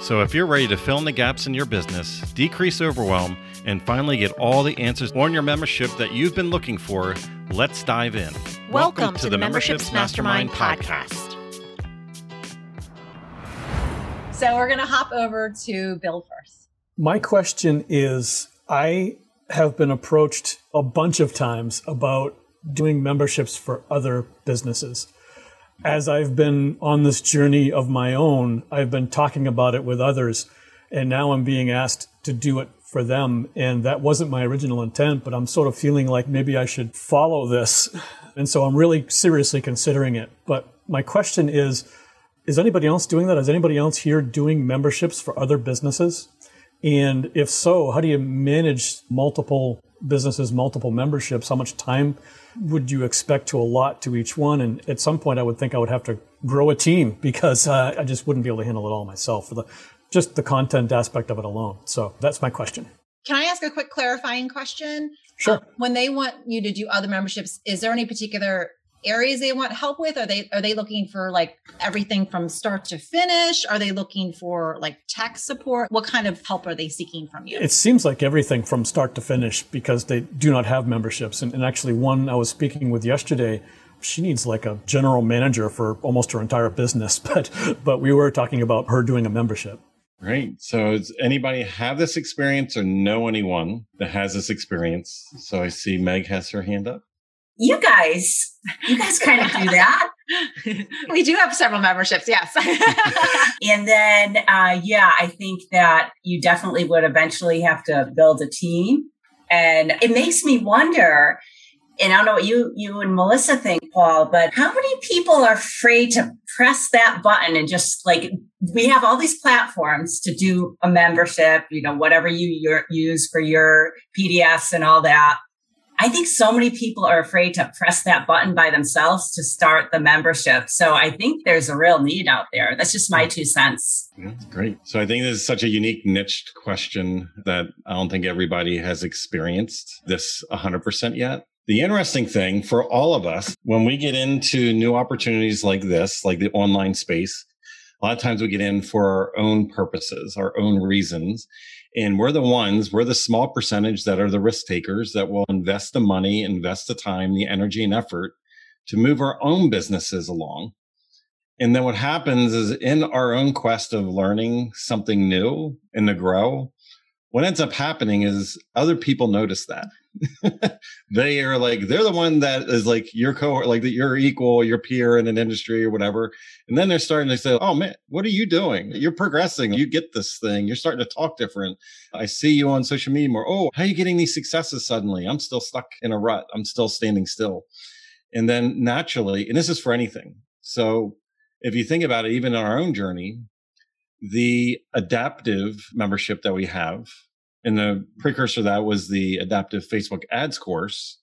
So, if you're ready to fill in the gaps in your business, decrease overwhelm, and finally get all the answers on your membership that you've been looking for, let's dive in. Welcome, Welcome to, to, the, the Memberships, Mastermind, Mastermind podcast. So, we're going to hop over to Bill first. My question is I have been approached a bunch of times about doing memberships for other businesses as I've been on this journey of my own, I've been talking about it with others, and now I'm being asked to do it for them. And that wasn't my original intent, but I'm sort of feeling like maybe I should follow this. And so I'm really seriously considering it. But my question is Is anybody else doing that? Is anybody else here doing memberships for other businesses? And if so, how do you manage multiple businesses, multiple memberships? How much time would you expect to allot to each one? And at some point, I would think I would have to grow a team because uh, I just wouldn't be able to handle it all myself for the just the content aspect of it alone. So that's my question. Can I ask a quick clarifying question? Sure. Uh, when they want you to do other memberships, is there any particular areas they want help with? Are they are they looking for like everything from start to finish? Are they looking for like tech support? What kind of help are they seeking from you? It seems like everything from start to finish because they do not have memberships. And, and actually, one I was speaking with yesterday, she needs like a general manager for almost her entire business. But but we were talking about her doing a membership. Right. So, does anybody have this experience or know anyone that has this experience? So, I see Meg has her hand up you guys, you guys kind of do that. we do have several memberships, yes. and then, uh, yeah, I think that you definitely would eventually have to build a team. And it makes me wonder, and I don't know what you you and Melissa think, Paul, but how many people are afraid to press that button and just like we have all these platforms to do a membership, you know, whatever you use for your PDFs and all that. I think so many people are afraid to press that button by themselves to start the membership. So I think there's a real need out there. That's just my two cents. Yeah, great. So I think this is such a unique niched question that I don't think everybody has experienced this 100% yet. The interesting thing for all of us, when we get into new opportunities like this, like the online space, a lot of times we get in for our own purposes, our own reasons. And we're the ones, we're the small percentage that are the risk takers that will invest the money, invest the time, the energy and effort to move our own businesses along. And then what happens is in our own quest of learning something new and to grow, what ends up happening is other people notice that. they are like they're the one that is like your cohort, like that you're equal, your peer in an industry or whatever. And then they're starting to say, "Oh man, what are you doing? You're progressing. You get this thing. You're starting to talk different. I see you on social media more. Oh, how are you getting these successes suddenly? I'm still stuck in a rut. I'm still standing still." And then naturally, and this is for anything. So if you think about it, even in our own journey, the adaptive membership that we have and the precursor that was the adaptive Facebook ads course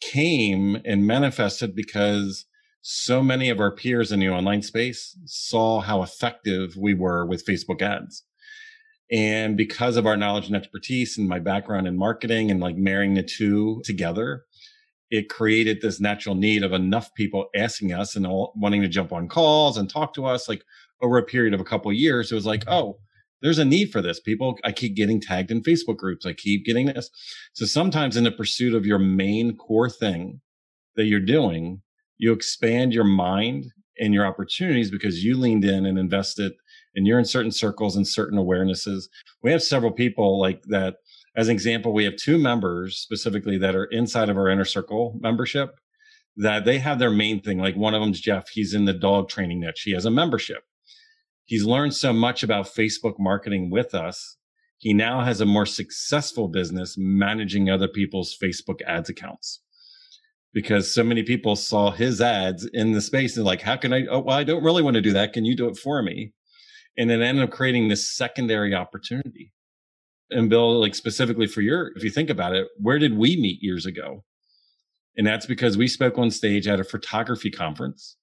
came and manifested because so many of our peers in the online space saw how effective we were with Facebook ads. And because of our knowledge and expertise and my background in marketing and like marrying the two together, it created this natural need of enough people asking us and all wanting to jump on calls and talk to us like over a period of a couple of years. It was like, mm-hmm. oh, there's a need for this. People, I keep getting tagged in Facebook groups. I keep getting this. So sometimes in the pursuit of your main core thing that you're doing, you expand your mind and your opportunities because you leaned in and invested and you're in certain circles and certain awarenesses. We have several people like that. As an example, we have two members specifically that are inside of our inner circle membership that they have their main thing. Like one of them's Jeff. He's in the dog training niche. He has a membership he's learned so much about Facebook marketing with us. He now has a more successful business managing other people's Facebook ads accounts because so many people saw his ads in the space and like, how can I? Oh, well, I don't really want to do that. Can you do it for me? And it ended up creating this secondary opportunity. And Bill, like specifically for your, if you think about it, where did we meet years ago? And that's because we spoke on stage at a photography conference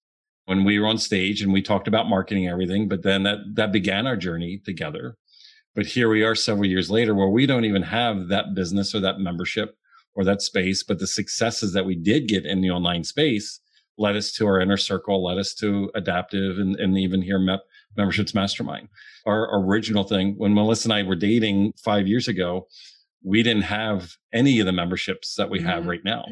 when we were on stage and we talked about marketing everything. But then that, that began our journey together. But here we are several years later where we don't even have that business or that membership or that space. But the successes that we did get in the online space led us to our inner circle, led us to adaptive and, and even here MEP memberships mastermind. Our original thing when Melissa and I were dating five years ago, we didn't have any of the memberships that we have mm-hmm. right now.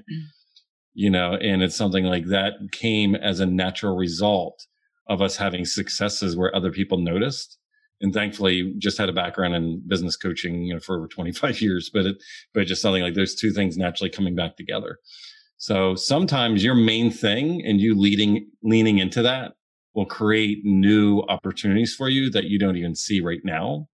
You know, and it's something like that came as a natural result of us having successes where other people noticed. And thankfully, just had a background in business coaching, you know, for over 25 years, but it, but just something like those two things naturally coming back together. So sometimes your main thing and you leading, leaning into that will create new opportunities for you that you don't even see right now.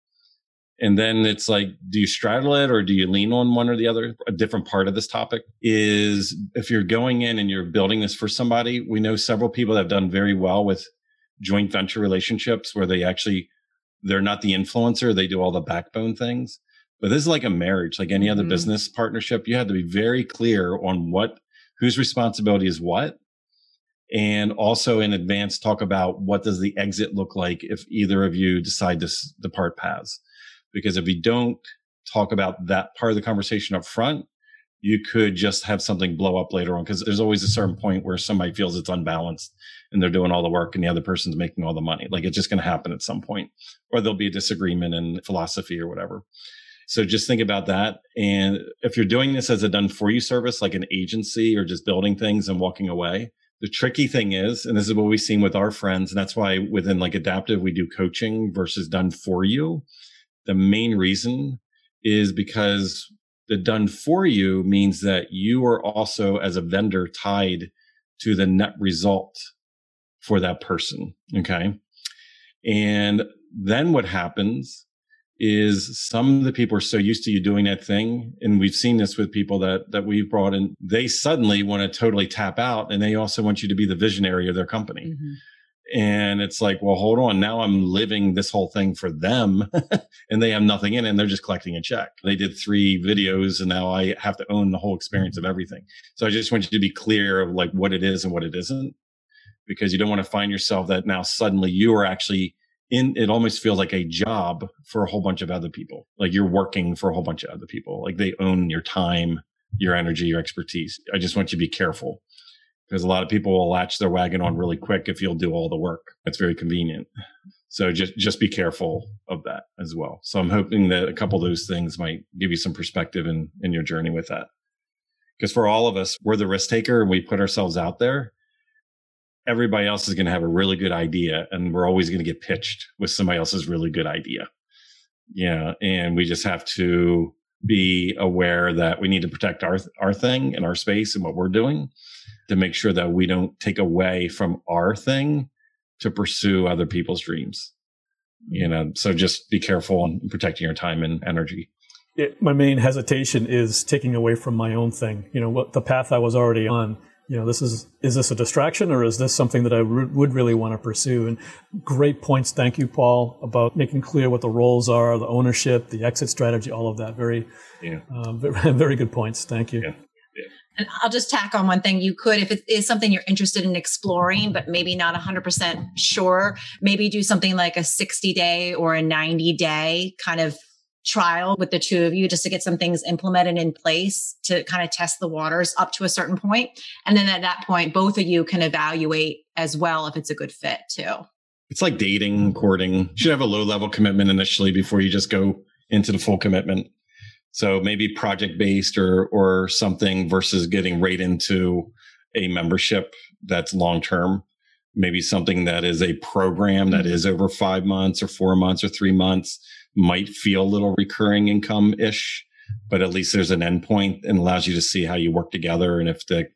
And then it's like, do you straddle it or do you lean on one or the other? A different part of this topic is if you're going in and you're building this for somebody, we know several people that have done very well with joint venture relationships where they actually, they're not the influencer, they do all the backbone things. But this is like a marriage, like any other mm-hmm. business partnership. You have to be very clear on what, whose responsibility is what. And also in advance, talk about what does the exit look like if either of you decide to depart paths because if you don't talk about that part of the conversation up front, you could just have something blow up later on because there's always a certain mm-hmm. point where somebody feels it's unbalanced and they're doing all the work and the other person's making all the money. Like it's just going to happen at some point, or there'll be a disagreement in philosophy or whatever. So just think about that. And if you're doing this as a done for you service, like an agency or just building things and walking away, the tricky thing is, and this is what we've seen with our friends, and that's why within like adaptive, we do coaching versus done for you the main reason is because the done for you means that you are also as a vendor tied to the net result for that person. Okay. And then what happens is some of the people are so used to you doing that thing. And we've seen this with people that, that we've brought in. They suddenly want to totally tap out and they also want you to be the visionary of their company. Mm-hmm. And it's like, well, hold on. Now I'm living this whole thing for them and they have nothing in it and they're just collecting a check. They did three videos and now I have to own the whole experience of mm-hmm. everything. So I just want you to be clear of like what it is and what it isn't because you don't want to find yourself that now suddenly you are actually in, it almost feels like a job for a whole bunch of other people. Like you're working for a whole bunch of other people. Like they own your time, your energy, your expertise. I just want you to be careful because a lot of people will latch their wagon on really quick if you'll do all the work. It's very convenient. So just just be careful of that as well. So I'm hoping that a couple of those things might give you some perspective in in your journey with that. Because for all of us, we're the risk taker and we put ourselves out there. Everybody else is going to have a really good idea, and we're always going to get pitched with somebody else's really good idea. Yeah, and we just have to be aware that we need to protect our our thing and our space and what we're doing to make sure that we don't take away from our thing to pursue other people's dreams. You know, so just be careful in protecting your time and energy. It, my main hesitation is taking away from my own thing. You know, what the path I was already on. You know, this is is this a distraction or is this something that I re- would really want to pursue? And great points, thank you, Paul, about making clear what the roles are, the ownership, the exit strategy, all of that. Very, yeah. Um, very, very good points. Thank you. Yeah. And I'll just tack on one thing. You could, if it is something you're interested in exploring, but maybe not 100% sure, maybe do something like a 60 day or a 90 day kind of trial with the two of you just to get some things implemented in place to kind of test the waters up to a certain point. And then at that point, both of you can evaluate as well if it's a good fit too. It's like dating, courting. You should have a low level commitment initially before you just go into the full commitment. So maybe project based or or something versus getting right into a membership that's long term. Maybe something that is a program that mm-hmm. is over five months or four months or three months might feel a little recurring income ish, but at least there's an endpoint and allows you to see how you work together and if the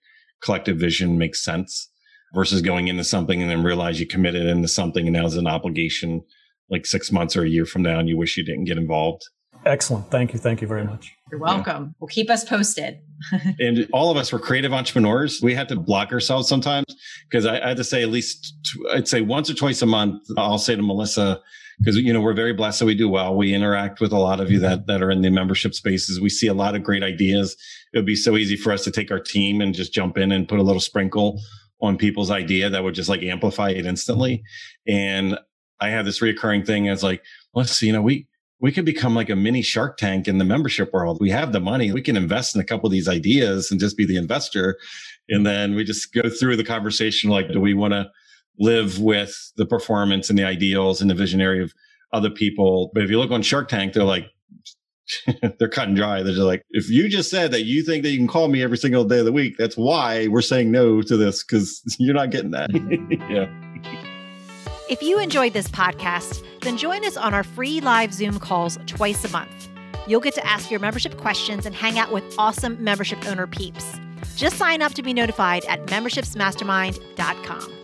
collective vision makes sense versus going into something and then realize you committed into something and now there's an obligation like six months or a year from now and you wish you didn't get involved. Excellent. Thank you. Thank you very much. You're welcome. Yeah. Well, keep us posted. and all of us were creative entrepreneurs. We had to block ourselves sometimes because I, I, had to say at least, I'd say once or twice a month, I'll say to Melissa, because you know we're very blessed that we do well. We interact with a lot of you that that are in the membership spaces. We see a lot of great ideas. It would be so easy for us to take our team and just jump in and put a little sprinkle on people's idea that would just like amplify it instantly. And I have this reoccurring thing as like, let's see, you know, we we could become like a mini Shark Tank in the membership world. We have the money. We can invest in a couple of these ideas and just be the investor. And then we just go through the conversation like, do we want to live with the performance and the ideals and the visionary of other people? But if you look on Shark Tank, they're like, they're cut and dry. They're just like, if you just said that you think that you can call me every single day of the week, that's why we're saying no to this because you're not getting that. yeah. If you enjoyed this podcast, then join us on our free live Zoom calls twice a month. You'll get to ask your membership questions and hang out with awesome membership owner peeps. Just sign up to be notified at membershipsmastermind.com.